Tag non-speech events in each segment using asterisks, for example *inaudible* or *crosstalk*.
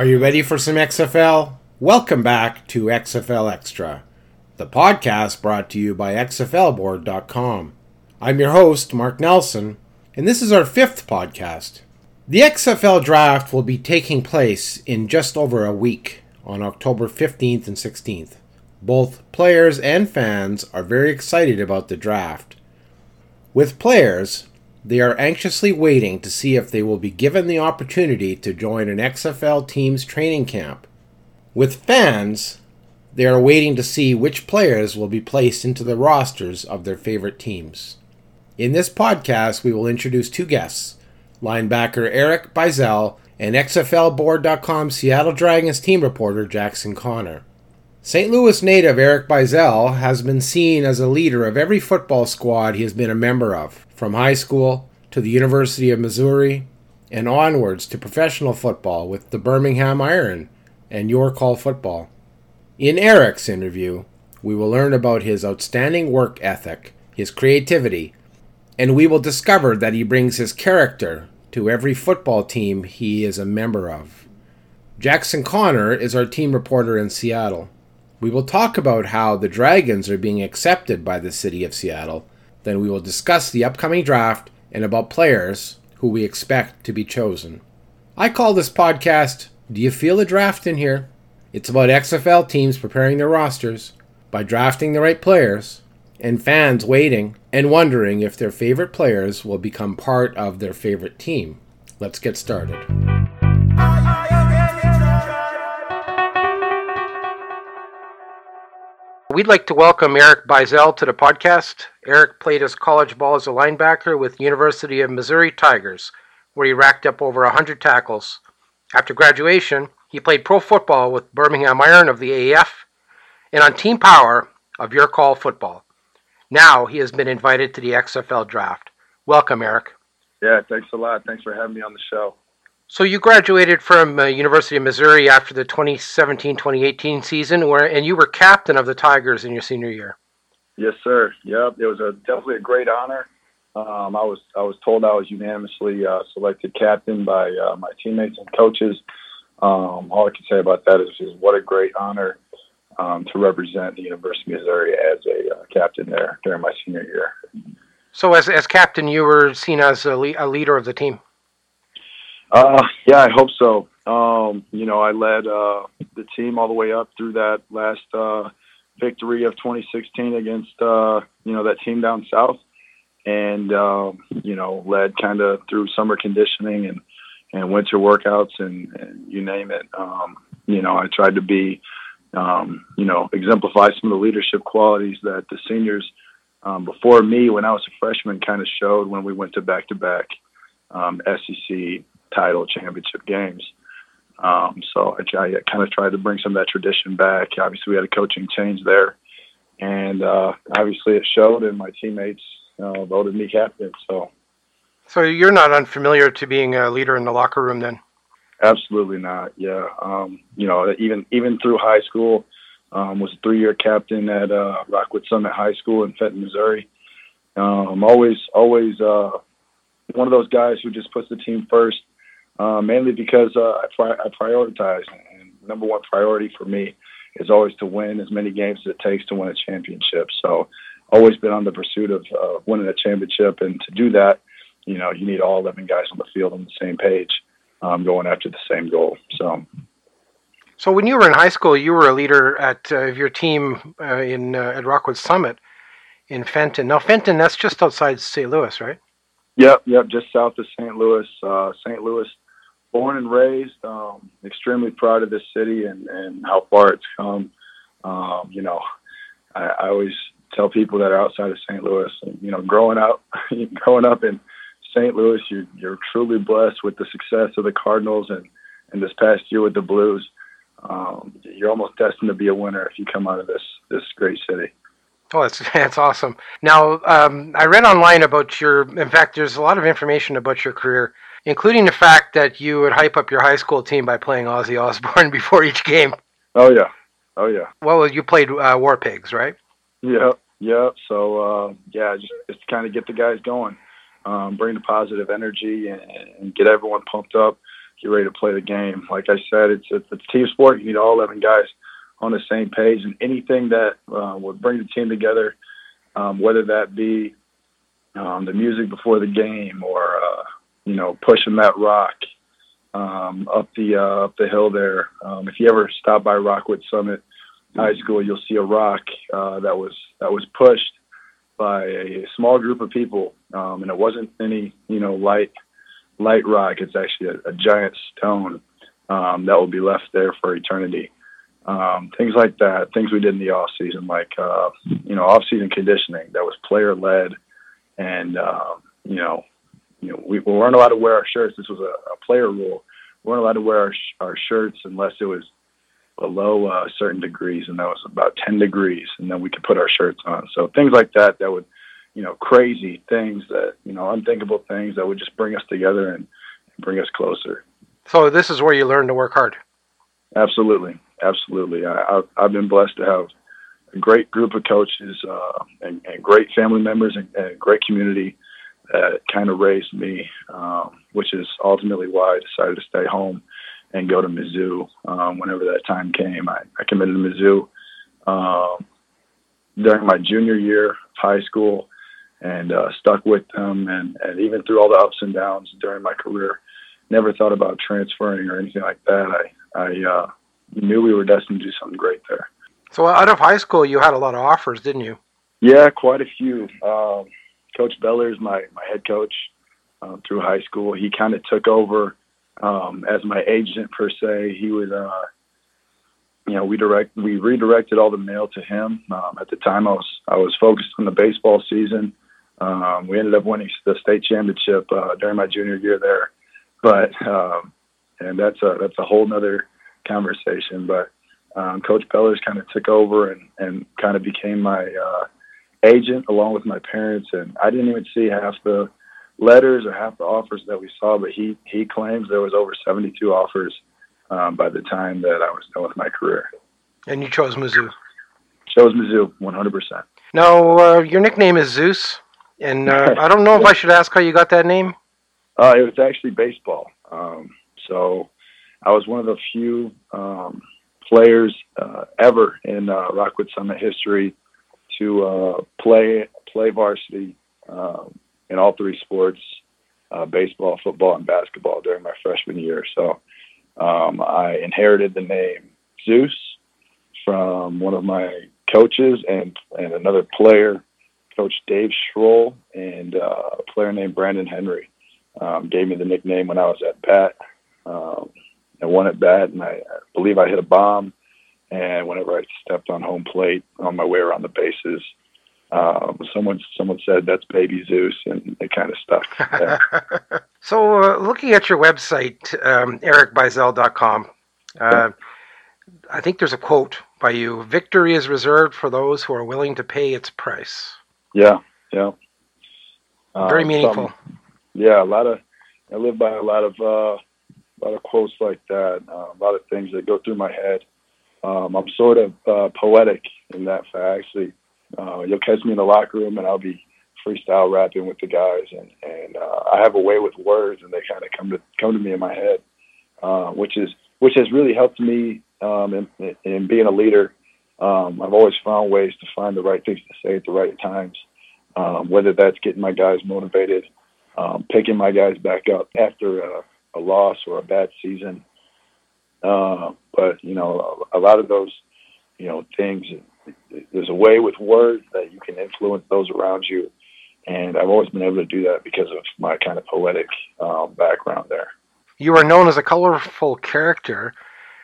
Are you ready for some XFL? Welcome back to XFL Extra, the podcast brought to you by XFLboard.com. I'm your host, Mark Nelson, and this is our fifth podcast. The XFL draft will be taking place in just over a week on October 15th and 16th. Both players and fans are very excited about the draft. With players, they are anxiously waiting to see if they will be given the opportunity to join an XFL team's training camp. With fans, they are waiting to see which players will be placed into the rosters of their favorite teams. In this podcast, we will introduce two guests linebacker Eric Beisel and XFLboard.com Seattle Dragons team reporter Jackson Connor. St. Louis native Eric Beisel has been seen as a leader of every football squad he has been a member of, from high school to the University of Missouri and onwards to professional football with the Birmingham Iron and Your Call Football. In Eric's interview, we will learn about his outstanding work ethic, his creativity, and we will discover that he brings his character to every football team he is a member of. Jackson Connor is our team reporter in Seattle. We will talk about how the Dragons are being accepted by the city of Seattle. Then we will discuss the upcoming draft and about players who we expect to be chosen. I call this podcast Do You Feel a Draft in Here? It's about XFL teams preparing their rosters by drafting the right players and fans waiting and wondering if their favorite players will become part of their favorite team. Let's get started. We'd like to welcome Eric Beisel to the podcast. Eric played his college ball as a linebacker with University of Missouri Tigers, where he racked up over 100 tackles. After graduation, he played pro football with Birmingham Iron of the AAF and on Team Power of Your Call Football. Now he has been invited to the XFL draft. Welcome, Eric. Yeah, thanks a lot. Thanks for having me on the show. So you graduated from uh, University of Missouri after the 2017-2018 season, where and you were captain of the Tigers in your senior year. Yes, sir. Yep, it was a definitely a great honor. Um, I was I was told I was unanimously uh, selected captain by uh, my teammates and coaches. Um, all I can say about that is, is what a great honor um, to represent the University of Missouri as a uh, captain there during my senior year. So, as as captain, you were seen as a, le- a leader of the team. Uh, yeah, I hope so. Um, you know, I led uh, the team all the way up through that last uh, victory of 2016 against uh, you know that team down south, and um, you know led kind of through summer conditioning and and winter workouts and, and you name it. Um, you know, I tried to be um, you know exemplify some of the leadership qualities that the seniors um, before me when I was a freshman kind of showed when we went to back to back SEC title championship games. Um, so I, I, kind of tried to bring some of that tradition back. Obviously, we had a coaching change there, and uh, obviously it showed. And my teammates uh, voted me captain. So, so you're not unfamiliar to being a leader in the locker room, then? Absolutely not. Yeah, um, you know, even even through high school, um, was a three-year captain at uh, Rockwood Summit High School in Fenton, Missouri. Um, I'm always, always uh, one of those guys who just puts the team first uh, mainly because uh, I, pri- I prioritize. And number one priority for me is always to win as many games as it takes to win a championship. So, always been on the pursuit of uh, winning a championship, and to do that, you know, you need all 11 guys on the field on the same page, um, going after the same goal. So. So when you were in high school, you were a leader at uh, your team uh, in uh, at Rockwood Summit in Fenton. Now Fenton, that's just outside St. Louis, right? Yep, yep, just south of St. Louis. Uh, St. Louis born and raised. Um, extremely proud of this city and, and how far it's come. Um, you know, I, I always tell people that are outside of St. Louis, you know, growing up, *laughs* growing up in St. Louis, you, you're truly blessed with the success of the Cardinals and, and this past year with the Blues. Um, you're almost destined to be a winner if you come out of this this great city. Oh, that's *laughs* that's awesome. Now, um, I read online about your. In fact, there's a lot of information about your career including the fact that you would hype up your high school team by playing Ozzy Osbourne *laughs* before each game. Oh yeah, oh yeah. Well, you played uh, War Pigs, right? Yep, yep. So uh, yeah, just just kind of get the guys going, um, bring the positive energy, and, and, get everyone pumped up get ready to play the game. Like I said, it's it's, it's a team sport. You need all 11 guys on the same page, and anything that uh, would bring the team together, um, whether that be um, the music before the game or uh, you know pushing that rock um, up the uh, up the hill there. Um, if you ever stop by Rockwood Summit High School, you'll see a rock uh, that was that was pushed by a small group of people, um, and it wasn't any you know light light rock. It's actually a, a giant stone um, that will be left there for eternity. Um, things like that, things we did in the off season, like uh, you know off season conditioning that was player led, and uh, you know you know we, we weren't allowed to wear our shirts. This was a, a player rule. We weren't allowed to wear our, sh- our shirts unless it was below uh, certain degrees, and that was about 10 degrees, and then we could put our shirts on. So things like that, that would, you know, crazy things that, you know, unthinkable things that would just bring us together and bring us closer. So this is where you learn to work hard. Absolutely, absolutely. I, I've, I've been blessed to have a great group of coaches uh, and, and great family members and, and great community that kind of raised me, um, which is ultimately why I decided to stay home and go to Mizzou um, whenever that time came. I, I committed to Mizzou um, during my junior year of high school and uh, stuck with them. And, and even through all the ups and downs during my career, never thought about transferring or anything like that. I, I uh, knew we were destined to do something great there. So out of high school, you had a lot of offers, didn't you? Yeah, quite a few. Um, coach Beller is my, my head coach uh, through high school. He kind of took over um, as my agent per se. He would, uh, you know, we direct we redirected all the mail to him. Um, at the time, I was I was focused on the baseball season. Um, we ended up winning the state championship uh, during my junior year there, but um, and that's a that's a whole nother conversation. But um, Coach Bellers kind of took over and and kind of became my uh, agent along with my parents, and I didn't even see half the letters or half the offers that we saw, but he he claims there was over 72 offers um, by the time that I was done with my career. And you chose Mizzou. Chose Mizzou 100%. Now, uh, your nickname is Zeus, and uh, *laughs* I don't know if I should ask how you got that name. Uh, it was actually baseball. Um, so I was one of the few um, players uh, ever in uh, Rockwood Summit history to uh, play play varsity um, in all three sports uh, baseball, football, and basketball during my freshman year. So um, I inherited the name Zeus from one of my coaches and, and another player, Coach Dave Schroll, and uh, a player named Brandon Henry. Um, gave me the nickname when I was at bat. Um, I won at bat, and I, I believe I hit a bomb. And whenever I stepped on home plate on my way around the bases, um, someone someone said that's baby Zeus, and it kind of stuck. Yeah. *laughs* so, uh, looking at your website, um, ericbeisel.com, uh, I think there's a quote by you: "Victory is reserved for those who are willing to pay its price." Yeah, yeah. Very Um, meaningful. some- yeah, a lot of I live by a lot of uh, a lot of quotes like that. Uh, a lot of things that go through my head. Um, I'm sort of uh, poetic in that fact. Actually, uh, you'll catch me in the locker room and I'll be freestyle rapping with the guys, and and uh, I have a way with words, and they kind of come to come to me in my head, uh, which is which has really helped me um, in, in being a leader. Um, I've always found ways to find the right things to say at the right times, um, whether that's getting my guys motivated, um, picking my guys back up after a, a loss or a bad season. Uh, but you know, a, a lot of those, you know, things. There's a way with words that you can influence those around you, and I've always been able to do that because of my kind of poetic um, background there. You are known as a colorful character,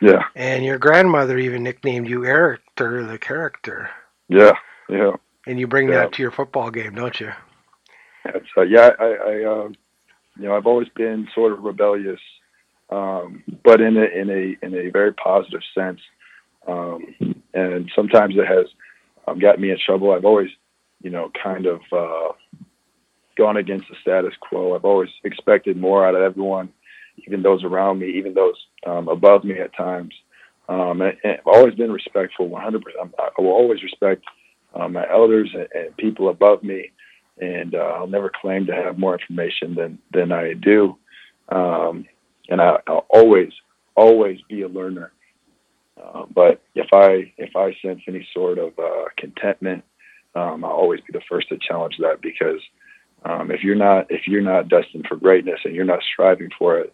Yeah, and your grandmother even nicknamed you Eric the character. yeah, yeah. And you bring Yeah. that to your football game, don't you? That's, uh, yeah, I, I um, you know, I've always been sort of rebellious, um, but in a in a in a very positive sense. Um, and sometimes it has um, gotten me in trouble. I've always, you know, kind of uh, gone against the status quo. I've always expected more out of everyone, even those around me, even those um, above me at times. Um, and, and I've always been respectful, 100%. I will always respect uh, my elders and, and people above me and uh, I'll never claim to have more information than than I do. Um, and I, will always, always be a learner. Uh, but if I if I sense any sort of uh, contentment, um, I'll always be the first to challenge that because um, if you're not if you're not destined for greatness and you're not striving for it,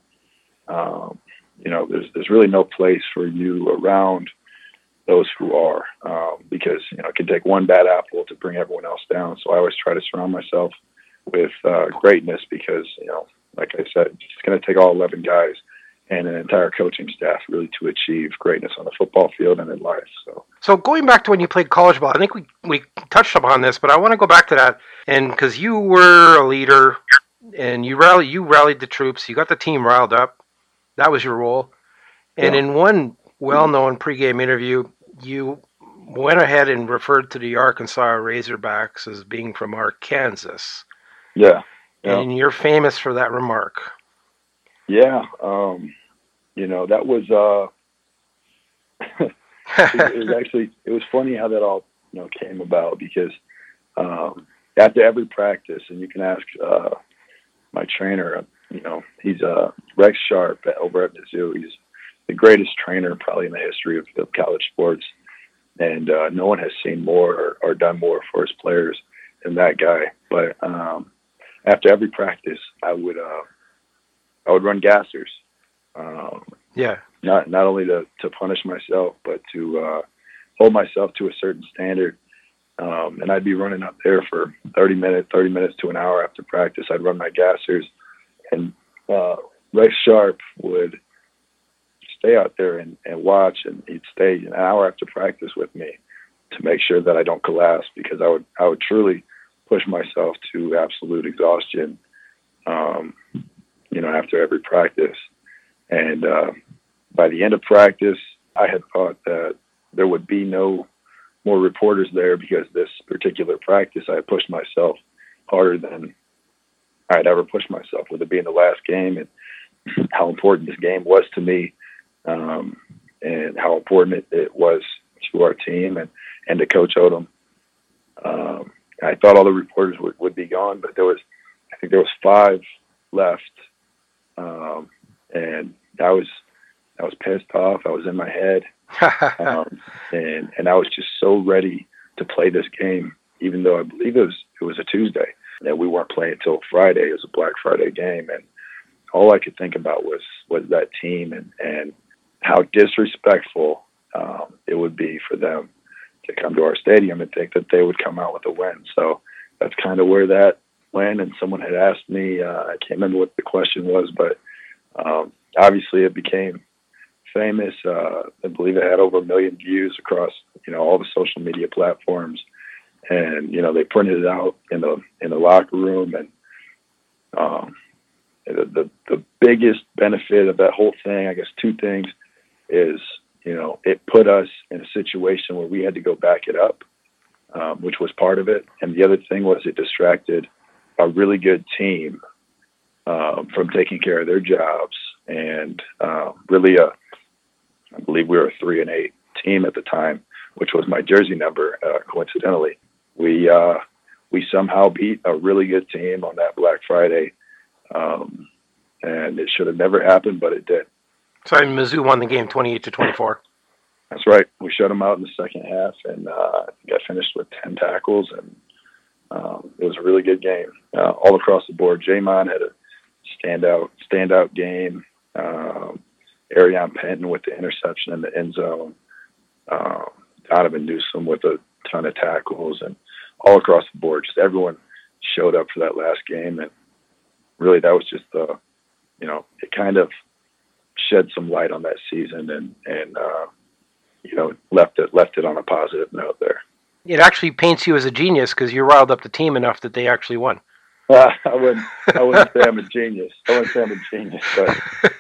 um, you know there's there's really no place for you around those who are um, because you know it can take one bad apple to bring everyone else down. So I always try to surround myself with uh, greatness because you know like I said, it's going to take all 11 guys and an entire coaching staff really to achieve greatness on the football field and in life. So, so going back to when you played college ball, I think we we touched upon this, but I want to go back to that, and because you were a leader and you rally you rallied the troops, you got the team riled up. That was your role, and yeah. in one well-known pregame interview, you went ahead and referred to the Arkansas Razorbacks as being from Arkansas. Yeah. Yeah. And you're famous for that remark. Yeah, um, you know that was uh, *laughs* it, it, was *laughs* actually it was funny how that all you know came about because um, after every practice, and you can ask uh, my trainer, you know, he's uh, Rex Sharp at, over at Mizzou. He's the greatest trainer probably in the history of, of college sports, and uh, no one has seen more or, or done more for his players than that guy. But um, after every practice, I would uh, I would run gassers. Um, yeah. Not not only to to punish myself, but to uh, hold myself to a certain standard. Um, and I'd be running up there for 30 minutes, 30 minutes to an hour after practice. I'd run my gassers, and uh, Rex Sharp would stay out there and, and watch, and he'd stay an hour after practice with me to make sure that I don't collapse because I would I would truly push myself to absolute exhaustion. Um, you know, after every practice. And uh, by the end of practice, I had thought that there would be no more reporters there because this particular practice, I had pushed myself harder than I'd ever pushed myself, with it being the last game and how important this game was to me, um, and how important it, it, was to our team and, and to Coach Odom. Um, I thought all the reporters would, would be gone, but there was, I think there was five left um, and I was I was pissed off. I was in my head, *laughs* um, and and I was just so ready to play this game, even though I believe it was it was a Tuesday and we weren't playing until Friday. It was a Black Friday game, and all I could think about was was that team and and how disrespectful um, it would be for them to come to our stadium and think that they would come out with a win. So that's kind of where that went. and someone had asked me, uh, I can't remember what the question was, but um, obviously it became famous. Uh, I believe it had over a million views across, you know, all the social media platforms, and you know they printed it out in the in the locker room, and um, the, the the biggest benefit of that whole thing, I guess, two things, is you know it put us in a situation where we had to go back it up. Um, which was part of it. And the other thing was it distracted a really good team um, from taking care of their jobs and uh, really a, I believe we were a three and eight team at the time, which was my jersey number. Uh, coincidentally, we uh, we somehow beat a really good team on that Black Friday, um, and it should have never happened, but it did. So Mizzou won the game, twenty-eight to twenty-four. That's right. We shut them out in the second half, and uh, I finished with ten tackles and um, it was a really good game uh, all across the board. J'Mon had a standout standout game. Um, Aarion Penton with the interception in the end zone. Um, Donavin Newsom with a ton of tackles and all across the board. Just everyone showed up for that last game, and really that was just the, you know, it kind of shed some light on that season and and uh, you know left it left it on a positive note there it actually paints you as a genius because you riled up the team enough that they actually won. Uh, *laughs* I wouldn't. I wouldn't say I'm a genius. I wouldn't say I'm a genius, but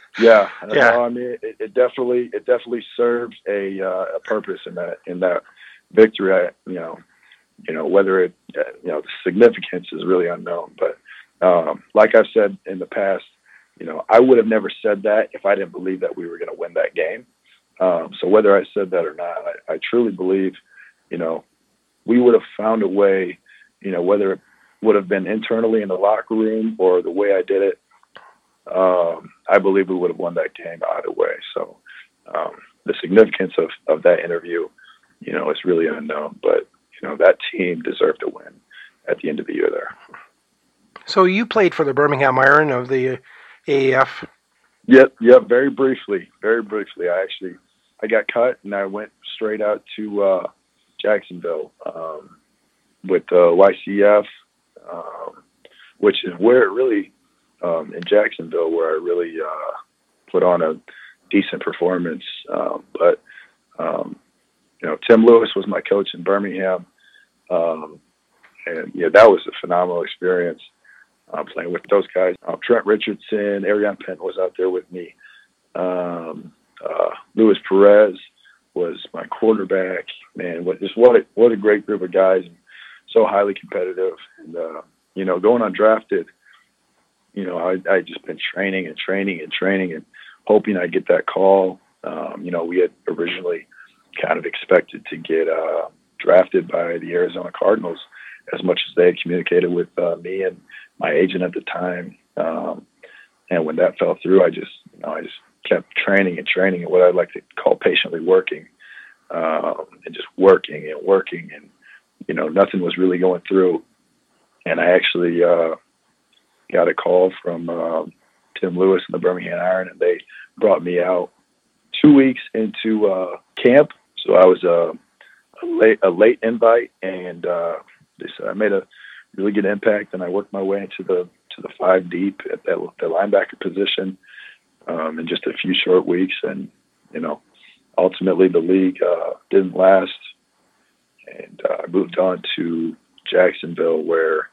*laughs* yeah, yeah. No, I mean, it, it, definitely, it definitely served a uh, a purpose in that in that victory. I, you know, you know whether it, uh, you know, the significance is really unknown. But um, like I've said in the past, you know, I would have never said that if I didn't believe that we were going to win that game. Um, so whether I said that or not, I, I truly believe, you know, we would have found a way, you know, whether it would have been internally in the locker room or the way I did it, um, I believe we would have won that game either way. So um, the significance of, of that interview, you know, is really unknown. But you know that team deserved to win at the end of the year there. So you played for the Birmingham Iron of the AAF. Yep, yep. Very briefly, very briefly. I actually I got cut and I went straight out to uh, Jacksonville um, with uh, YCF, um, which is where it really um, in Jacksonville where I really uh, put on a decent performance. Um, but um, you know, Tim Lewis was my coach in Birmingham, um, and yeah, that was a phenomenal experience uh, playing with those guys. Uh, Trent Richardson, Ariane Penn was out there with me. Um, uh, Luis Perez was my quarterback. Man, what just what a, what a great group of guys, so highly competitive. And uh, you know, going undrafted, you know, I I just been training and training and training and hoping I get that call. Um, you know, we had originally kind of expected to get uh, drafted by the Arizona Cardinals as much as they had communicated with uh, me and my agent at the time. Um, and when that fell through, I just, you know, I just kept training and training and what I'd like to call patiently working, um, and just working and working, and you know, nothing was really going through. And I actually uh, got a call from uh, Tim Lewis and the Birmingham Iron, and they brought me out two weeks into uh, camp. So I was a, a late a late invite, and uh, they said I made a really good impact, and I worked my way into the to the five deep at that the linebacker position um, in just a few short weeks, and you know, ultimately the league uh, didn't last, and uh, I moved on to Jacksonville where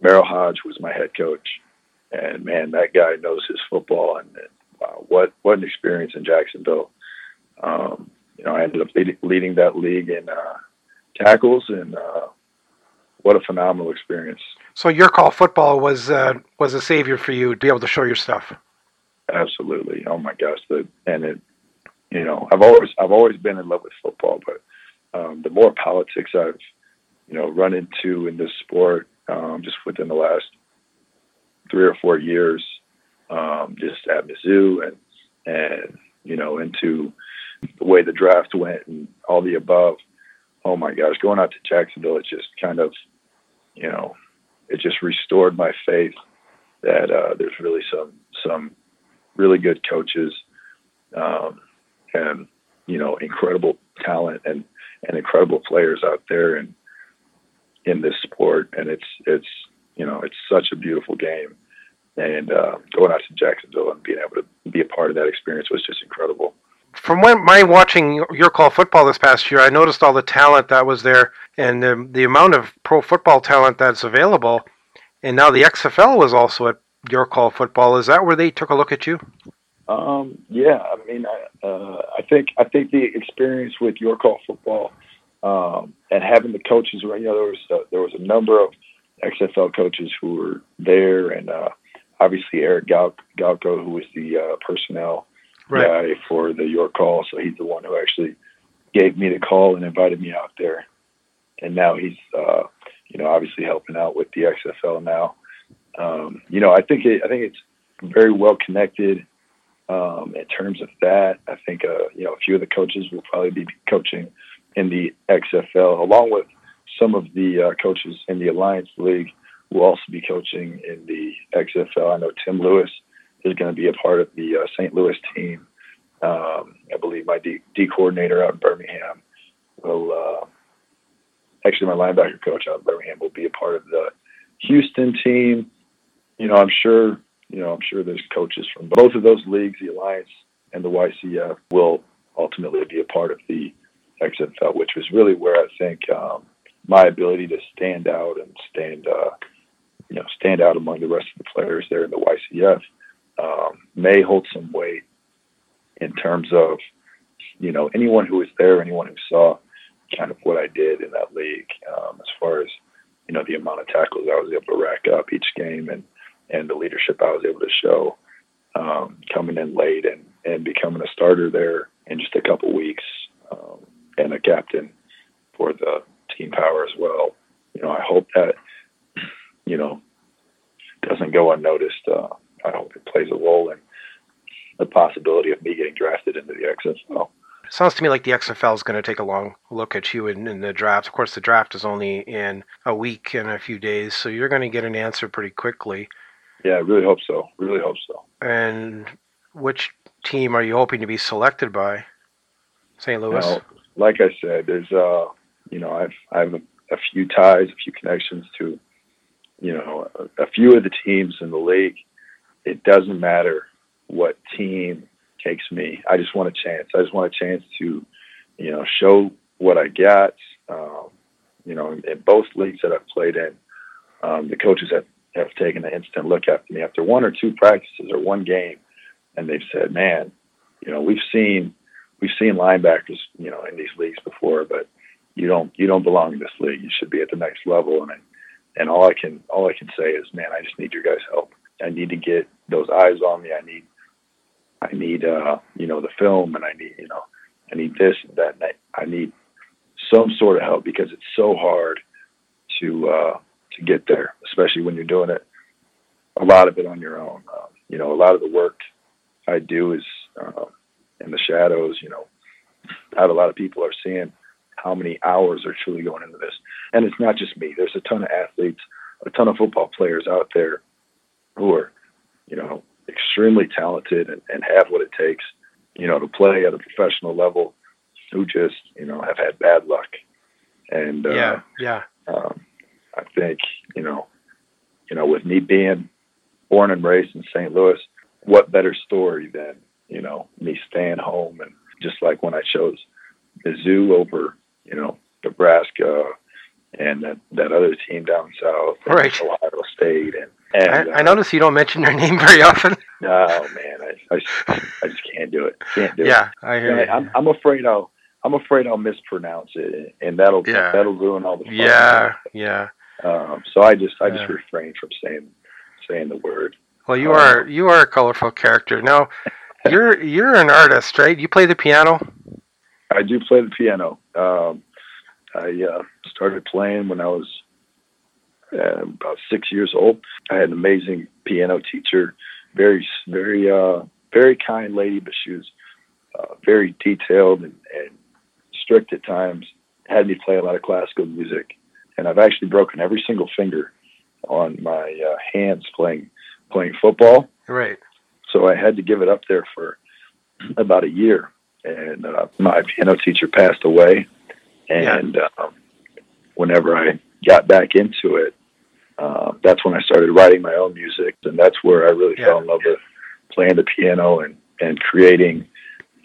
Merril Hoge was my head coach, and man, that guy knows his football, and wow, what what an experience in Jacksonville. Um, you know, I ended up leading, leading that league in uh, tackles, and uh, what a phenomenal experience. So your call football was uh, was a savior for you to be able to show your stuff. Absolutely. Oh my gosh. The, and it, you know, I've always I've always been in love with football, but um, the more politics I've you know run into in this sport, um, just within the last three or four years, um, just at Mizzou and and you know into the way the draft went and all the above. Oh my gosh, going out to Jacksonville, it just kind of, you know, it just restored my faith that uh, there's really some some really good coaches um, and you know incredible talent and and incredible players out there and in this sport. And it's it's you know it's such a beautiful game. And uh, going out to Jacksonville and being able to be a part of that experience was just incredible from when my watching your call football this past year, I noticed all the talent that was there and the, the amount of pro football talent that's available. And now the XFL was also at your call football. Is that where they took a look at you? Um, yeah, I mean, I, uh, I think I think the experience with your call football um, and having the coaches, you know, there was a, there was a number of XFL coaches who were there, and uh, obviously Eric Gal- Galko, who was the uh, personnel right. guy for the Your Call. So he's the one who actually gave me the call and invited me out there. And now he's, uh, you know, obviously helping out with the XFL now. Um, you know, I think it, I think it's very well connected um, in terms of that. I think, uh, you know, a few of the coaches will probably be coaching in the XFL, along with some of the uh, coaches in the Alliance League will also be coaching in the XFL. I know Tim Lewis is going to be a part of the uh, St. Louis team. Um, I believe my D, D, coordinator out in Birmingham will, uh, actually, my linebacker coach out in Birmingham will be a part of the Houston team. You know, I'm sure, you know, I'm sure there's coaches from both of those leagues, the Alliance and the YCF, will ultimately be a part of the XFL, which was really where I think um, my ability to stand out and stand, uh, you know, stand out among the rest of the players there in the YCF um, may hold some weight in terms of, you know, anyone who was there, anyone who saw kind of what I did in that league, um, as far as, you know, the amount of tackles I was able to rack up each game and, and the leadership I was able to show um, coming in late and, and becoming a starter there in just a couple weeks um, and a captain for the team power as well. You know, I hope that, you know, doesn't go unnoticed. Uh, I hope it plays a role in the possibility of me getting drafted into the XFL. Sounds to me like the XFL is going to take a long look at you in, in, the draft. Of course, the draft is only in a week and a few days, so you're going to get an answer pretty quickly. Yeah, I really hope so. Really hope so. And which team are you hoping to be selected by? St. Louis. Now, like I said, there's uh, you know, I've I have a, a few ties, a few connections to, you know, a, a few of the teams in the league. It doesn't matter what team takes me. I just want a chance. I just want a chance to, you know, show what I got. Um, you know, in, in, both leagues that I've played in, um, the coaches have, have taken an instant look at me after one or two practices or one game, and they've said, "Man, you know, we've seen we've seen linebackers, you know, in these leagues before, but you don't you don't belong in this league. You should be at the next level." And I, and all I can all I can say is, man, I just need your guys' help. I need to get those eyes on me. I need I need uh, you know the film, and I need you know I need this and that. And I, I need some sort of help because it's so hard to uh, to get there, especially when you're doing it a lot of it on your own. Um, you know, a lot of the work I do is uh, in the shadows. You know, have a lot of people are seeing how many hours are truly going into this, and it's not just me. There's a ton of athletes, a ton of football players out there who are, you know, extremely talented and, and have what it takes, you know, to play at a professional level who just, you know, have had bad luck. And uh, yeah, yeah. Um, I think, you know, you know, with me being born and raised in St. Louis, what better story than, you know, me staying home and just like when I chose Mizzou over, you know, Nebraska and that, that other team down south, right. Ohio State, and and, I, uh, I, notice you don't mention their *laughs* name very often. Oh man, I, I, I just can't do it. Can't do yeah, it. Yeah, I hear. I'm, I'm afraid I'll I'm afraid I'll mispronounce it, and that'll yeah. that'll ruin all the fun. Yeah, yeah. Um, so I just I just refrain from saying saying the word. Well, you um, are you are a colorful character. Now, *laughs* you're you're an artist, right? You play the piano. I do play the piano. Um, I uh, started playing when I was uh, about six years old. I had an amazing piano teacher, very, very, uh, very kind lady, but she was uh, very detailed and, and strict at times. Had me play a lot of classical music, and I've actually broken every single finger on my uh, hands playing playing football. Right. So I had to give it up there for about a year, and uh, my piano teacher passed away. And yeah. um, whenever I got back into it, uh, that's when I started writing my own music, and that's where I really yeah. fell in love with playing the piano and and creating,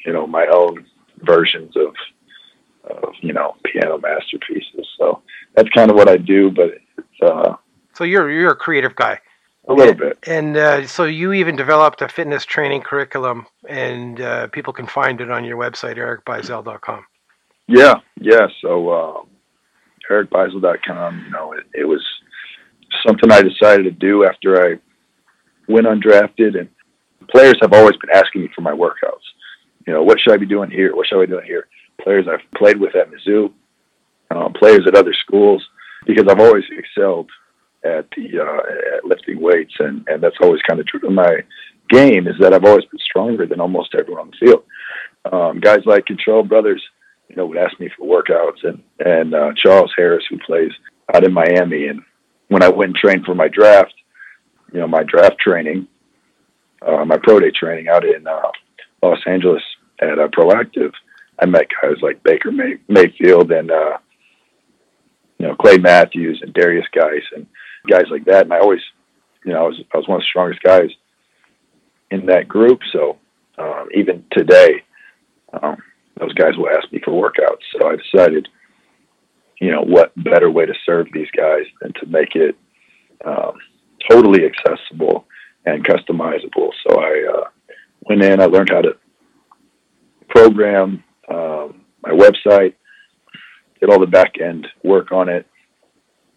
you know, my own versions of of you know piano masterpieces. So that's kind of what I do, but it's. Uh, so you're you're a creative guy. A little bit. And uh, so you even developed a fitness training curriculum, and uh, people can find it on your website, ericbeisel.com. Yeah, yeah. So uh, ericbeisel.com, you know, it, it was something I decided to do after I went undrafted. And players have always been asking me for my workouts. You know, what should I be doing here? What should I be doing here? Players I've played with at Mizzou, um, players at other schools, because I've always excelled at the uh, at lifting weights, and and that's always kind of true to my game is that I've always been stronger than almost everyone on the field. Um, guys like Kentrell Brothers, you know, would ask me for workouts, and and uh, Charles Harris, who plays out in Miami, and when I went and trained for my draft, you know, my draft training, uh, my pro day training out in uh, Los Angeles at uh, Proactive, I met guys like Baker May- Mayfield and, uh, you know, Clay Matthews and Derrius Guice and guys like that. And I always, you know, I was, I was one of the strongest guys in that group. So um, even today, um, those guys will ask me for workouts. So I decided – you know, what better way to serve these guys than to make it um, totally accessible and customizable. So I uh, went in, I learned how to program um, my website, did all the back end work on it,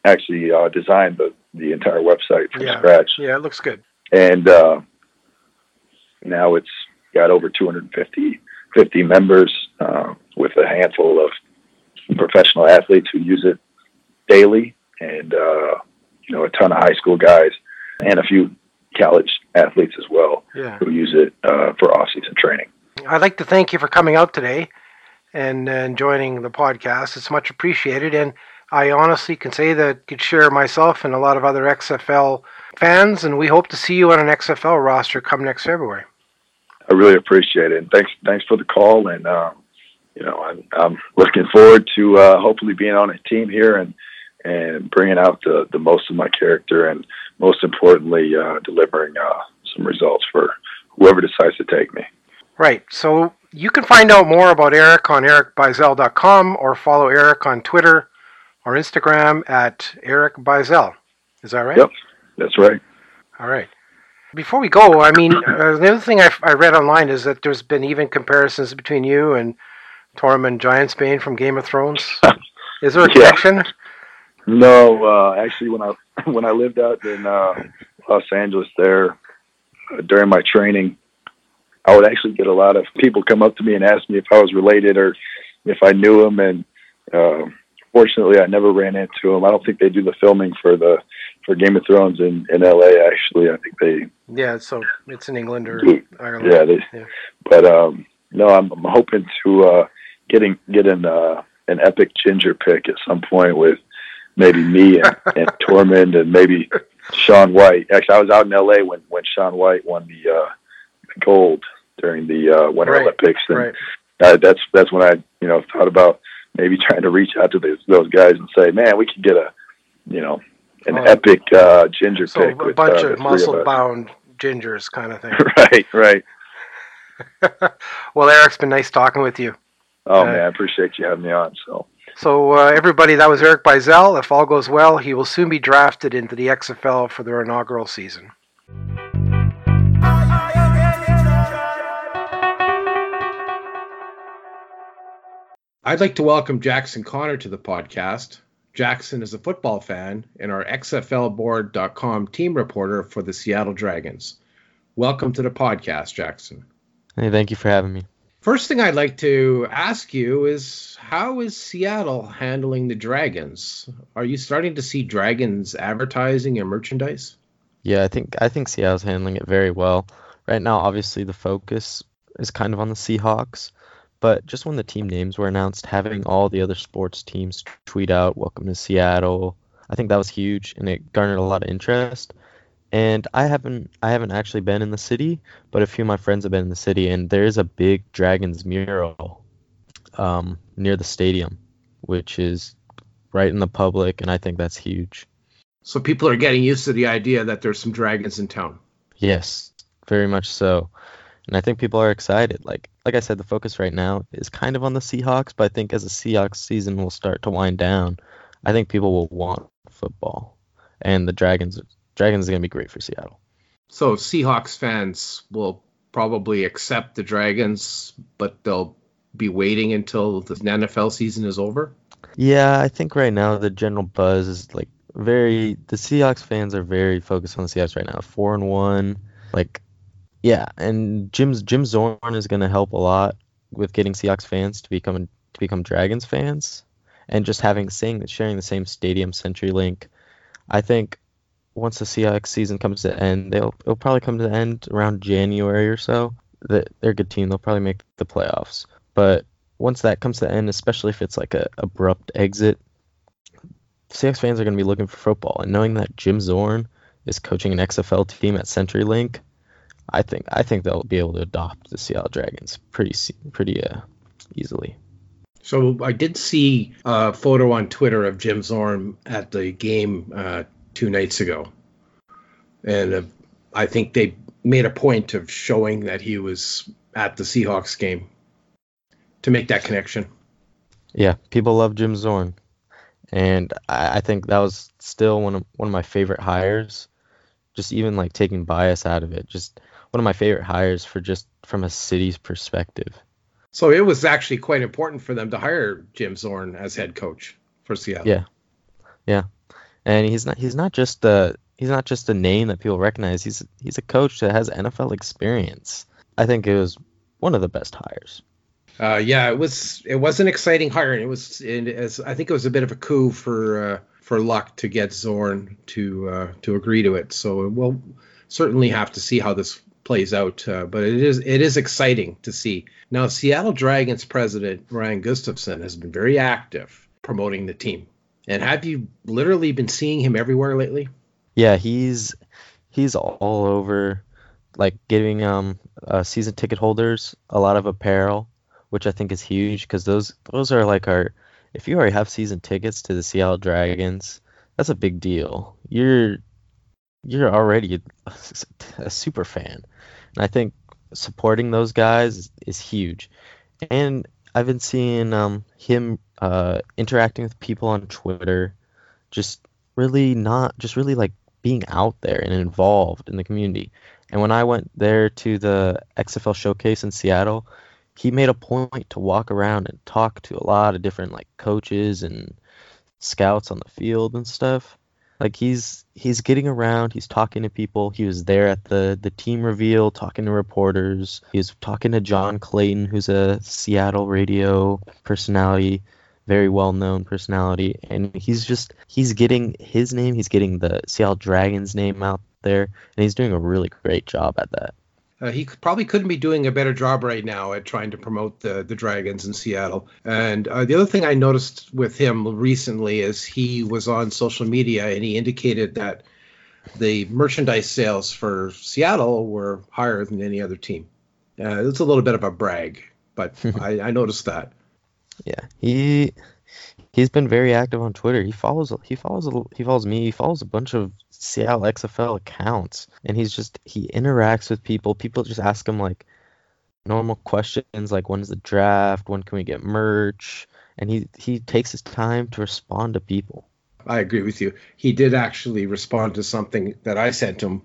actually uh, designed the, the entire website from yeah. scratch. Yeah, it looks good. And uh, now it's got over 250 50 members uh, with a handful of professional athletes who use it daily, and uh, you know a ton of high school guys and a few college athletes as well Yeah. who use it uh, for off-season training. I'd like to thank you for coming out today and, and joining the podcast. It's much appreciated. And I honestly can say that could share myself and a lot of other XFL fans, and we hope to see you on an XFL roster come next February. I really appreciate it. And thanks, thanks for the call. And um, you know, I'm, I'm looking forward to uh, hopefully being on a team here and and bringing out the the most of my character and most importantly, uh, delivering uh, some results for whoever decides to take me. Right. So you can find out more about Eric on ericbeisel.com or follow Eric on Twitter or Instagram at Eric Beisel. Is that right? Yep. That's right. All right. Before we go, I mean, uh, the other thing I, I read online is that there's been even comparisons between you and Tormund Giantsbane from Game of Thrones. Is there a *laughs* Yeah. connection? No, uh, actually, when I *laughs* when I lived out in uh, Los Angeles there uh, during my training, I would actually get a lot of people come up to me and ask me if I was related or if I knew him. And uh, fortunately, I never ran into him. I don't think they do the filming for the for Game of Thrones in in L.A. Actually, I think they Yeah, so it's in England or Ireland. yeah, they, Yeah. but um, no, I'm, I'm hoping to uh, getting get an uh, an epic ginger pick at some point with maybe me and, *laughs* and Tormund and maybe Shaun White. Actually, I was out in L.A. when when Shaun White won the, uh, the gold during the uh, Winter Right, Olympics, and Right. uh, that's that's when I you know thought about maybe trying to reach out to those those guys and say, man, we could get a you know an Oh. epic uh, ginger So pick a with bunch uh, of muscle bound gingers kind of thing. *laughs* right, right. *laughs* well, Eric's been nice talking with you. Oh Uh, man, I appreciate you having me on. So. So, uh, everybody, that was Eric Beisel. If all goes well, he will soon be drafted into the XFL for their inaugural season. I'd like to welcome Jackson Connor to the podcast. Jackson is a football fan and our XFLboard.com team reporter for the Seattle Dragons. Welcome to the podcast, Jackson. Hey, thank you for having me. First thing I'd like to ask you is how is Seattle handling the Dragons? Are you starting to see Dragons advertising and merchandise? Yeah, I think I think Seattle's handling it very well. Right now, obviously the focus is kind of on the Seahawks, but just when the team names were announced, having all the other sports teams tweet out "Welcome to Seattle," I think that was huge and it garnered a lot of interest. And I haven't I haven't actually been in the city, but a few of my friends have been in the city, and there is a big Dragons mural um, near the stadium, which is right in the public, and I think that's huge. So people are getting used to the idea that there's some dragons in town. Yes, very much so. And I think people are excited. Like like I said, the focus right now is kind of on the Seahawks, but I think as the Seahawks season will start to wind down, I think people will want football. And the Dragons Dragons is gonna be great for Seattle. So Seahawks fans will probably accept the Dragons, but they'll be waiting until the NFL season is over. Yeah, I think right now the general buzz is like very the Seahawks fans are very focused on the Seahawks right now. Four and one. Like yeah, and Jim's Jim Zorn is gonna help a lot with getting Seahawks fans to become to become Dragons fans. And just having saying sharing the same stadium CenturyLink. I think once the Seahawks season comes to end, they'll it'll probably come to the end around January or so. That they're a good team. They'll probably make the playoffs. But once that comes to end, especially if it's like a abrupt exit, Seahawks fans are going to be looking for football. And knowing that Jim Zorn is coaching an XFL team at CenturyLink, I think I think they'll be able to adopt the Seattle Dragons pretty pretty uh, easily. So I did see a photo on Twitter of Jim Zorn at the game uh, two nights ago, and uh, I think they made a point of showing that he was at the Seahawks game to make that connection. Yeah, people love Jim Zorn, and I, I think that was still one of one of my favorite hires. Just even like taking bias out of it, just one of my favorite hires for just from a city's perspective. So it was actually quite important for them to hire Jim Zorn as head coach for Seattle. Yeah. Yeah. And he's not he's not just a he's not just a name that people recognize. He's he's a coach that has NFL experience. I think it was one of the best hires. Uh, yeah, it was it was an exciting hire. and It was it, as I think it was a bit of a coup for uh, for Luck to get Zorn to uh, to agree to it. So we'll certainly have to see how this plays out. Uh, but it is it is exciting to see. Now, Seattle Dragons president Ryan Gustafson has been very active promoting the team. And have you literally been seeing him everywhere lately? Yeah, he's he's all over, like giving um uh, season ticket holders a lot of apparel, which I think is huge because those those are like our if you already have season tickets to the Seattle Dragons, that's a big deal. You're you're already a, a super fan, and I think supporting those guys is, is huge. And I've been seeing um, him uh, interacting with people on Twitter, just really not, just really like being out there and involved in the community. And when I went there to the XFL showcase in Seattle, he made a point to walk around and talk to a lot of different like coaches and scouts on the field and stuff. Like he's he's getting around, he's talking to people. He was there at the the team reveal, talking to reporters. He was talking to John Clayton, who's a Seattle radio personality, very well known personality, and he's just he's getting his name, he's getting the Seattle Dragons name out there, and he's doing a really great job at that. Uh, he probably couldn't be doing a better job right now at trying to promote the the Dragons in Seattle. And uh, the other thing I noticed with him recently is he was on social media and he indicated that the merchandise sales for Seattle were higher than any other team. Uh, it's a little bit of a brag, but *laughs* I, I noticed that. Yeah, he he's been very active on Twitter. He follows he follows he follows me. He follows a bunch of Seattle XFL accounts, and he's just he interacts with people. People just ask him like normal questions like when's the draft, when can we get merch, and he he takes his time to respond to people. I agree with you. He did actually respond to something that I sent him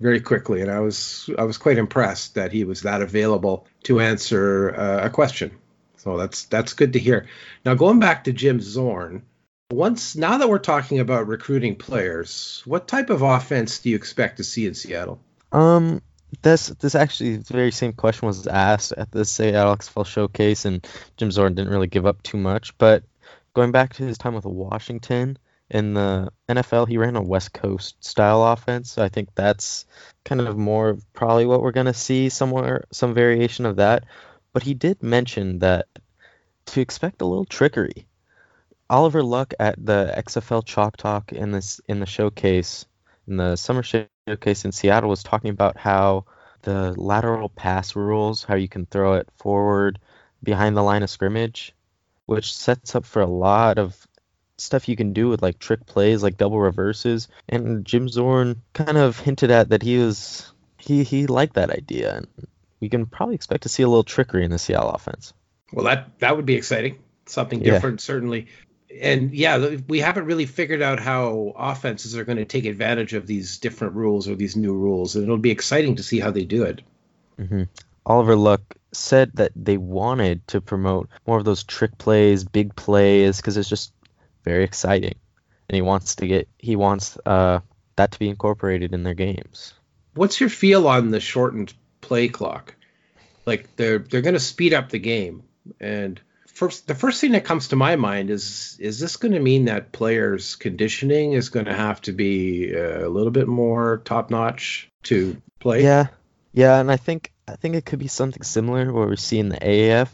very quickly, and I was I was quite impressed that he was that available to answer uh, a question. So that's that's good to hear. Now going back to Jim Zorn, once now that we're talking about recruiting players, what type of offense do you expect to see in Seattle? Um, this this actually the very same question was asked at the Seattle XFL showcase, and Jim Zorn didn't really give up too much. But going back to his time with Washington in the NFL, he ran a West Coast style offense. So I think that's kind of more probably what we're gonna see somewhere, some variation of that. But he did mention that to expect a little trickery. Oliver Luck at the XFL Chalk Talk in this in the showcase in the summer showcase in Seattle was talking about how the lateral pass rules, how you can throw it forward behind the line of scrimmage, which sets up for a lot of stuff you can do with like trick plays like double reverses. And Jim Zorn kind of hinted at that he was he he liked that idea and we can probably expect to see a little trickery in the Seattle offense. Well, that that would be exciting. Something different, yeah. certainly. And yeah, we haven't really figured out how offenses are going to take advantage of these different rules or these new rules, and it'll be exciting to see how they do it. Mm-hmm. Oliver Luck said that they wanted to promote more of those trick plays, big plays, because it's just very exciting, and he wants to get he wants uh, that to be incorporated in their games. What's your feel on the shortened play clock. Like they're they're going to speed up the game, and first the first thing that comes to my mind is is this going to mean that players' conditioning is going to have to be uh, a little bit more top notch to play? Yeah, yeah, and I think I think it could be something similar where we see in the AAF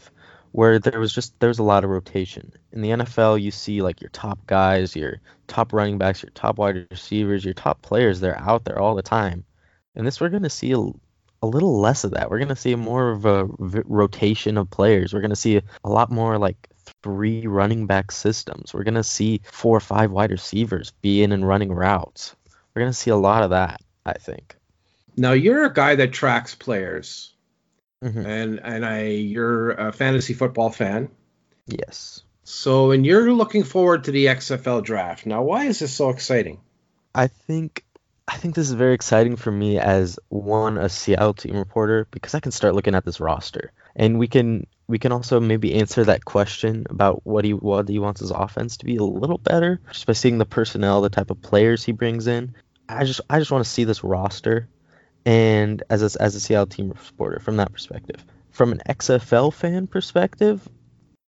where there was just there's a lot of rotation. In the NFL, you see like your top guys, your top running backs, your top wide receivers, your top players. They're out there all the time, and this we're going to see a, little less of that. We're going to see more of a v- rotation of players. We're going to see a lot more like three running back systems. We're going to see four or five wide receivers be in and running routes. We're going to see a lot of that, I think. Now you're a guy that tracks players. Mm-hmm. And and I you're a fantasy football fan. Yes. So and you're looking forward to the XFL draft. Now why is this so exciting? I think I think this is very exciting for me as one a Seattle team reporter because I can start looking at this roster and we can we can also maybe answer that question about what he what he wants his offense to be a little better just by seeing the personnel, the type of players he brings in. I just I just want to see this roster and as a, as a Seattle team reporter from that perspective. From an XFL fan perspective,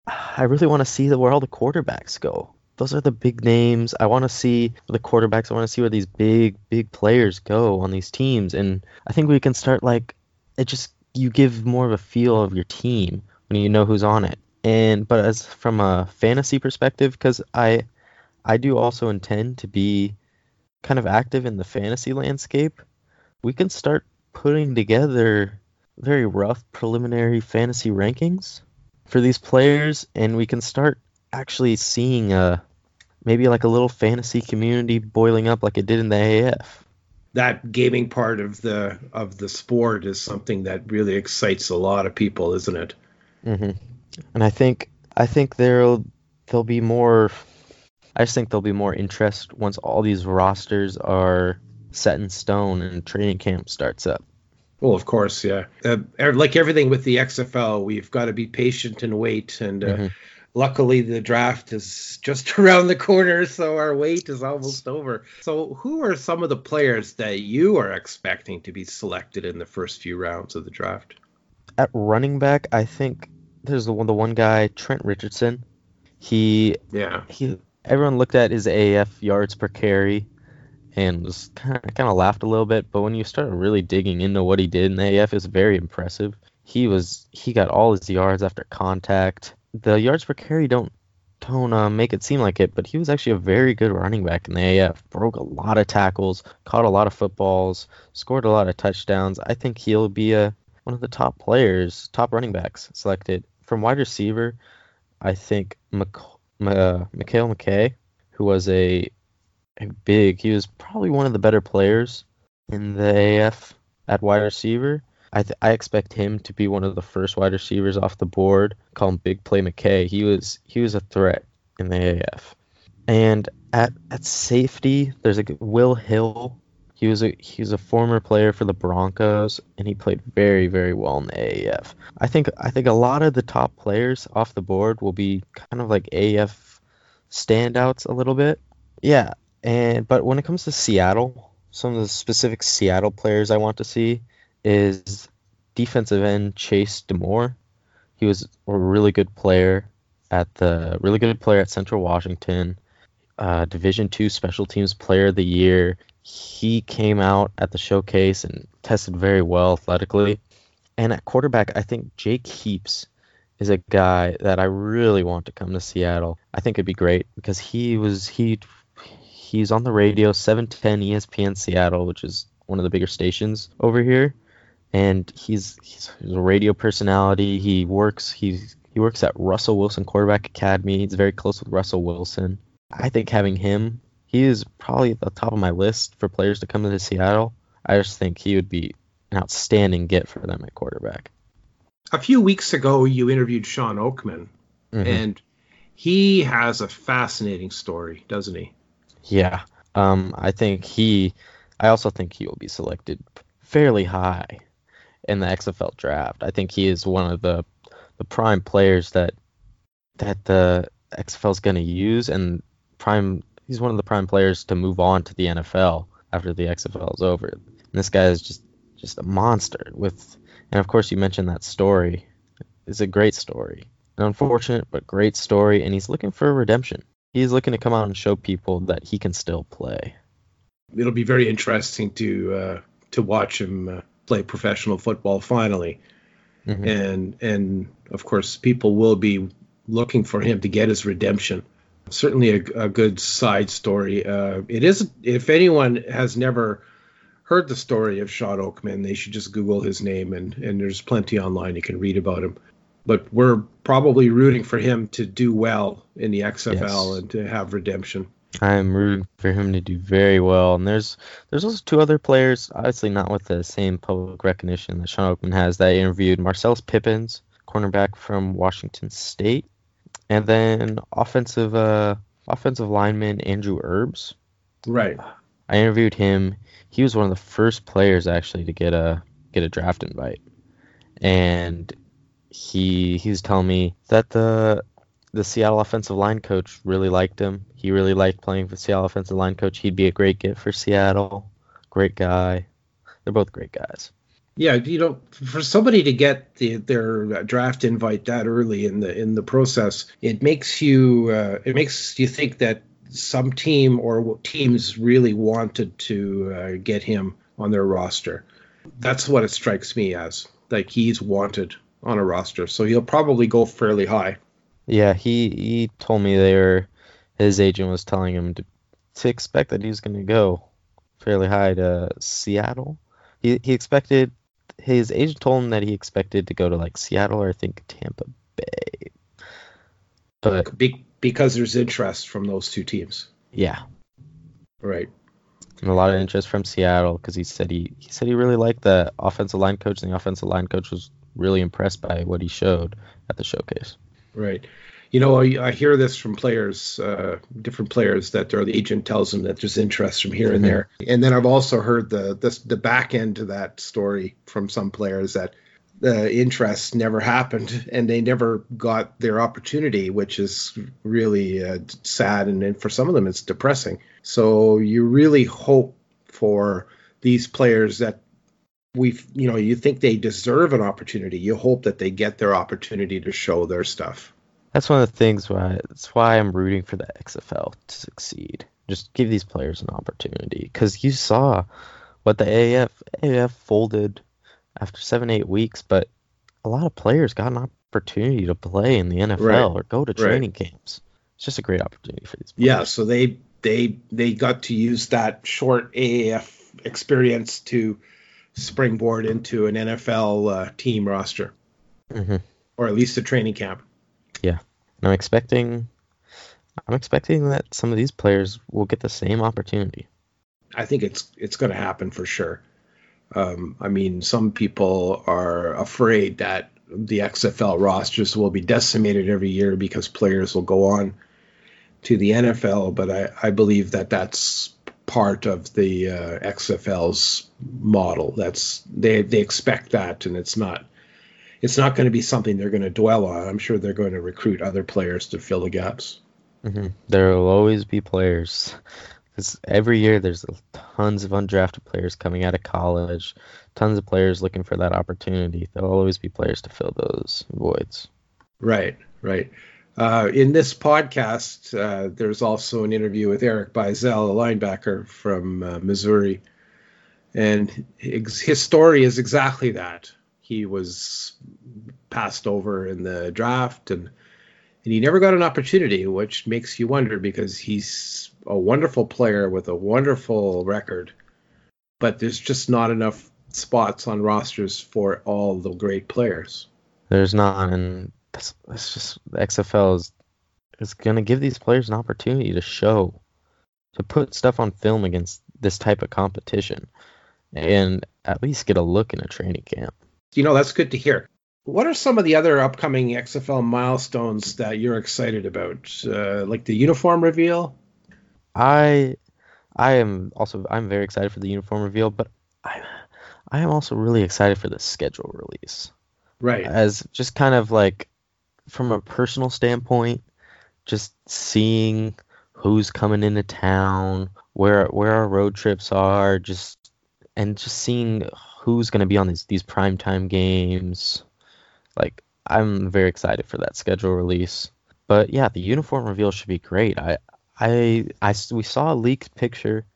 I really want to see where all the quarterbacks go those are the big names. I want to see the quarterbacks. I want to see where these big big players go on these teams, and I think we can start like it. Just you give more of a feel of your team when you know who's on it. And but as from a fantasy perspective, because I I do also intend to be kind of active in the fantasy landscape, we can start putting together very rough preliminary fantasy rankings for these players, and we can start actually seeing a maybe like a little fantasy community boiling up like it did in the AF. That gaming part of the of the sport is something that really excites a lot of people, isn't it? Mm-hmm. And I think I think there'll there'll be more. I just think there'll be more interest once all these rosters are set in stone and training camp starts up. Well, of course, yeah. Uh, like everything with the XFL, we've got to be patient and wait. And uh, Mhm. Luckily, the draft is just *laughs* around the corner, so our wait is almost over. So, who are some of the players that you are expecting to be selected in the first few rounds of the draft? At running back, I think there's the one the one guy Trent Richardson. He Yeah. he everyone looked at his AF yards per carry and was kind of kind of laughed a little bit, but when you started really digging into what he did in the AF, it's very impressive. He was he got all his yards after contact. The yards per carry don't don't uh, make it seem like it, but he was actually a very good running back in the AF. Broke a lot of tackles, caught a lot of footballs, scored a lot of touchdowns. I think he'll be a one of the top players, top running backs selected from wide receiver. I think Mc, uh, Mekale McKay, who was a, a big, he was probably one of the better players in the AF at wide receiver. I th- I expect him to be one of the first wide receivers off the board. Call him Big Play McKay. He was he was a threat in the AF. And at at safety, there's a Will Hill. He was a he was a former player for the Broncos, and he played very very well in the AAF. I think I think a lot of the top players off the board will be kind of like AF standouts a little bit. Yeah, and but when it comes to Seattle, some of the specific Seattle players I want to see is defensive end Chase DeMoor. He was a really good player at the really good player at Central Washington. Uh, Division two Special Teams Player of the Year. He came out at the showcase and tested very well athletically. And at quarterback, I think Jake Heaps is a guy that I really want to come to Seattle. I think it'd be great because he was he he's on the radio 710 ESPN Seattle, which is one of the bigger stations over here. And he's he's, a radio personality. He works he's he works at Russell Wilson Quarterback Academy. He's very close with Russell Wilson. I think having him, he is probably at the top of my list for players to come to Seattle. I just think he would be an outstanding get for them at quarterback. A few weeks ago, you interviewed Shawn Oakman, Mhm. and he has a fascinating story, doesn't he? Yeah. Um, I think he, I also think he will be selected fairly high in the XFL draft. I think he is one of the the prime players that that the XFL is going to use, and prime. He's one of the prime players to move on to the NFL after the XFL is over. And this guy is just just a monster. With, and of course, you mentioned that story. It's a great story, an unfortunate but great story, and he's looking for redemption he's looking to come out and show people that he can still play. It'll be very interesting to uh, to watch him uh, play professional football finally, Mhm. and and of course, people will be looking for him to get his redemption. Certainly, a, a good side story. Uh, it is. If anyone has never heard the story of Shawn Oakman, they should just Google his name, and and there's plenty online you can read about him. But we're probably rooting for him to do well in the XFL Yes. and to have redemption. I'm rooting for him to do very well. And there's there's also two other players, obviously not with the same public recognition that Shawn Oakman has, that I interviewed. Marcellus Pippins, cornerback from Washington State, and then offensive uh, offensive lineman Andrew Herbs. Right. I interviewed him. He was one of the first players actually to get a get a draft invite, and he he was telling me that the the Seattle offensive line coach really liked him. He really liked playing for Seattle offensive line coach. He'd be a great get for Seattle. Great guy. They're both great guys. Yeah, you know, for somebody to get the, their draft invite that early in the in the process, it makes you uh, it makes you think that some team or teams really wanted to uh, get him on their roster. That's what it strikes me as. Like he's wanted on a roster, so he'll probably go fairly high. Yeah, he he told me they were his agent was telling him to to expect that he was going to go fairly high to Seattle. He he expected his agent told him that he expected to go to like Seattle or I think Tampa Bay. But Be- because there's interest from those two teams. yeah, Right. and a lot of interest from Seattle because he said he he said he really liked the offensive line coach and the offensive line coach was really impressed by what he showed at the showcase. Right. You know, I, I hear this from players, uh, different players that their agent tells them that there's interest from here and Mhm. there. And then I've also heard the, the the back end to that story from some players that the interest never happened and they never got their opportunity, which is really uh, sad. And, and for some of them, it's depressing. So you really hope for these players that we, you know, you think they deserve an opportunity. You hope that they get their opportunity to show their stuff. That's one of the things why that's why I'm rooting for the XFL to succeed. Just give these players an opportunity because you saw what the AAF AAF folded after seven eight weeks, but a lot of players got an opportunity to play in the NFL Right. or go to Right. training camps. It's just a great opportunity for these. Players. Yeah, so they they they got to use that short AAF experience to springboard into an NFL uh, team roster, hmm or at least a training camp. And I'm expecting, I'm expecting that some of these players will get the same opportunity. I think it's it's going to happen for sure. Um, I mean, some people are afraid that the XFL rosters will be decimated every year because players will go on to the NFL, but I, I believe that that's part of the uh, XFL's model. That's they they expect that, and it's not it's not going to be something they're going to dwell on. I'm sure they're going to recruit other players to fill the gaps. hmm There will always be players. Because every year there's tons of undrafted players coming out of college, tons of players looking for that opportunity. There'll always be players to fill those voids. Right, right. Uh, in this podcast, uh, there's also an interview with Eric Beisel, a linebacker from uh, Missouri, and his, his story is exactly that. He was passed over in the draft, and and he never got an opportunity, which makes you wonder because he's a wonderful player with a wonderful record, but there's just not enough spots on rosters for all the great players. There's not, and that's, that's just the XFL is is gonna give these players an opportunity to show, to put stuff on film against this type of competition, and at least get a look in a training camp. you know that's good to hear what are some of the other upcoming xfl milestones that you're excited about uh, like the uniform reveal I I am also I'm very excited for the uniform reveal, but I I am also really excited for the schedule release. right As just kind of like from a personal standpoint, just seeing who's coming into town, where where our road trips are, just and just seeing who's going to be on these these primetime games. Like I'm very excited for that schedule release. But yeah, the uniform reveal should be great. I I I we saw a leaked picture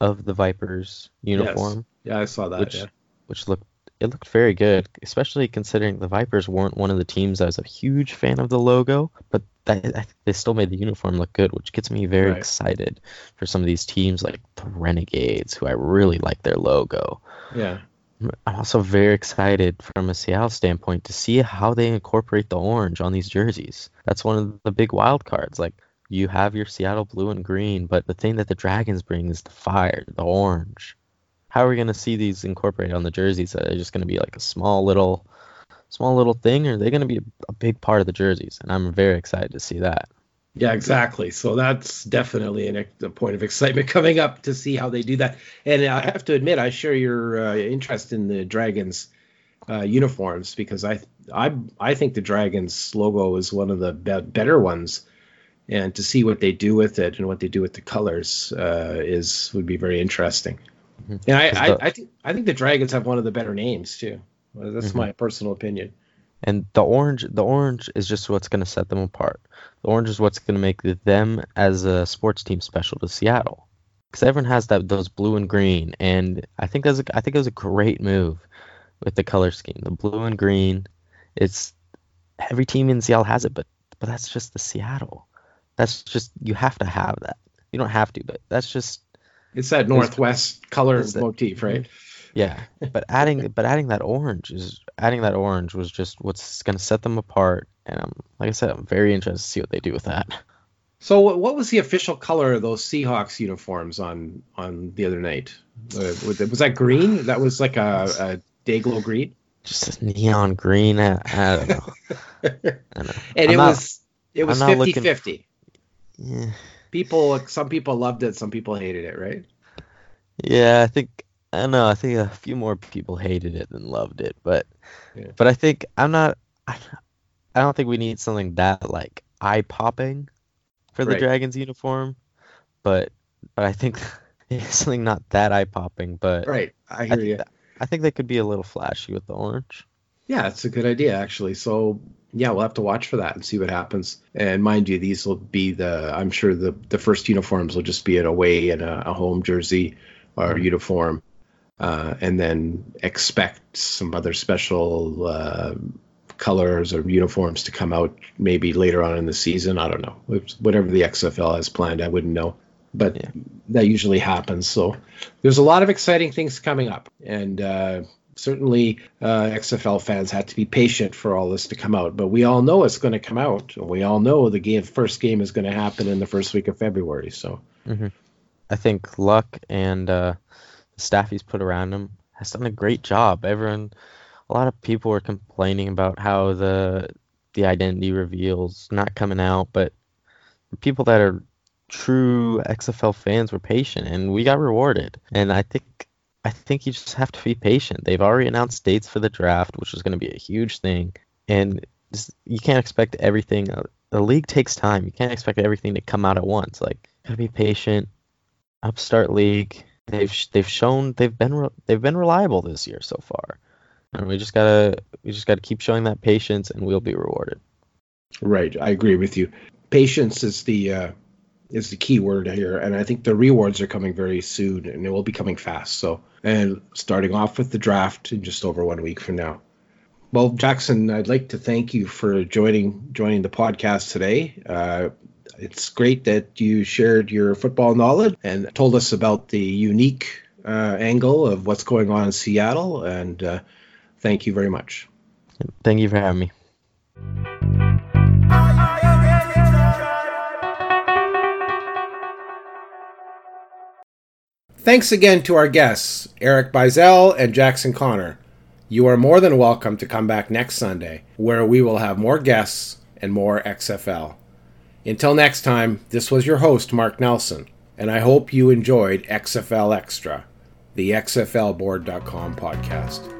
of the Vipers uniform yeah i saw that which yeah. which looked it looked very good, especially considering the Vipers weren't one of the teams I was a huge fan of the logo, but that, I think they still made the uniform look good, which gets me very Right. excited for some of these teams like the Renegades, who I really like their logo. yeah I'm also very excited from a Seattle standpoint to see how they incorporate the orange on these jerseys. That's one of the big wild cards. Like you have your Seattle blue and green, but the thing that the Dragons bring is the fire, the orange. How are we going to see these incorporated on the jerseys? Are they just going to be like a small little, small little thing, or are they going to be a, a big part of the jerseys? And I'm very excited to see that. yeah exactly so that's definitely an, a point of excitement *laughs* coming up to see how they do that and i have to admit i share your uh, interest in the dragons uh, uniforms because I, I I think the Dragons logo is one of the be- better ones, and to see what they do with it and what they do with the colors uh, is would be very interesting. And I, the- I think I think the Dragons have one of the better names too. That's Mhm. my personal opinion. And the orange, the orange is just what's going to set them apart. The orange is what's going to make them as a sports team special to Seattle. Because everyone has that those blue and green, and I think that's a, I think it was a great move with the color scheme, the blue and green. It's every team in Seattle has it, but but that's just the Seattle. That's just you have to have that. You don't have to, but that's just It's that northwest color that- motif, right? yeah, but adding but adding that orange is adding that orange was just what's going to set them apart. And um, like I said, I'm very interested to see what they do with that. So, what was the official color of those Seahawks uniforms on on the other night? Uh, was that green? That was like a, a day glow green, Just a neon green. I, I don't know. *laughs* I don't know. and I'm it not- was it was I'm not 50 looking- 50. Yeah, People, some people loved it, some people hated it, right? yeah. I think I don't know. I think a few more people hated it than loved it, but Yeah. but I think I'm not. I, I don't think we need something that like eye popping for the Right. Dragons uniform, but but I think *laughs* something not that eye popping, but Right, I I hear think you. that- I think they could be a little flashy with the orange. Yeah, it's a good idea actually. So yeah, we'll have to watch for that and see what happens. And mind you, these will be the I'm sure the the first uniforms will just be an away and a, a home jersey or Mhm. uniform, uh, and then expect some other special uh, colors or uniforms to come out maybe later on in the season. I don't know. Whatever the XFL has planned, I wouldn't know. But Yeah. that usually happens. So there's a lot of exciting things coming up, and uh, certainly uh, XFL fans had to be patient for all this to come out. But we all know it's going to come out. We all know the game, first game is going to happen in the first week of February. So I think Luck and uh, the staff he's put around him has done a great job. Everyone, a lot of people were complaining about how the the identity reveals not coming out, but people that are true XFL fans were patient, and we got rewarded. And I think I think you just have to be patient. They've already announced dates for the draft, which is going to be a huge thing, and just, you can't expect everything. uh, The league takes time. You can't expect everything to come out at once. Like, gotta be patient upstart league. They've they've shown they've been re- they've been reliable this year so far, and we just gotta we just gotta keep showing that patience, and we'll be rewarded. right, I agree with you. Patience is the uh, is the key word here, and I think the rewards are coming very soon, and it will be coming fast. So and starting off with the draft in just over one week from now. Well, Jackson, I'd like to thank you for joining joining the podcast today. Uh, it's great that you shared your football knowledge and told us about the unique uh, angle of what's going on in Seattle. And uh, thank you very much. Thank you for having me. Thanks again to our guests, Eric Beisel and Jackson Connor. You are more than welcome to come back next Sunday, where we will have more guests and more XFL. Until next time, this was your host, Mark Nelson, and I hope you enjoyed XFL Extra, the XFLboard.com podcast.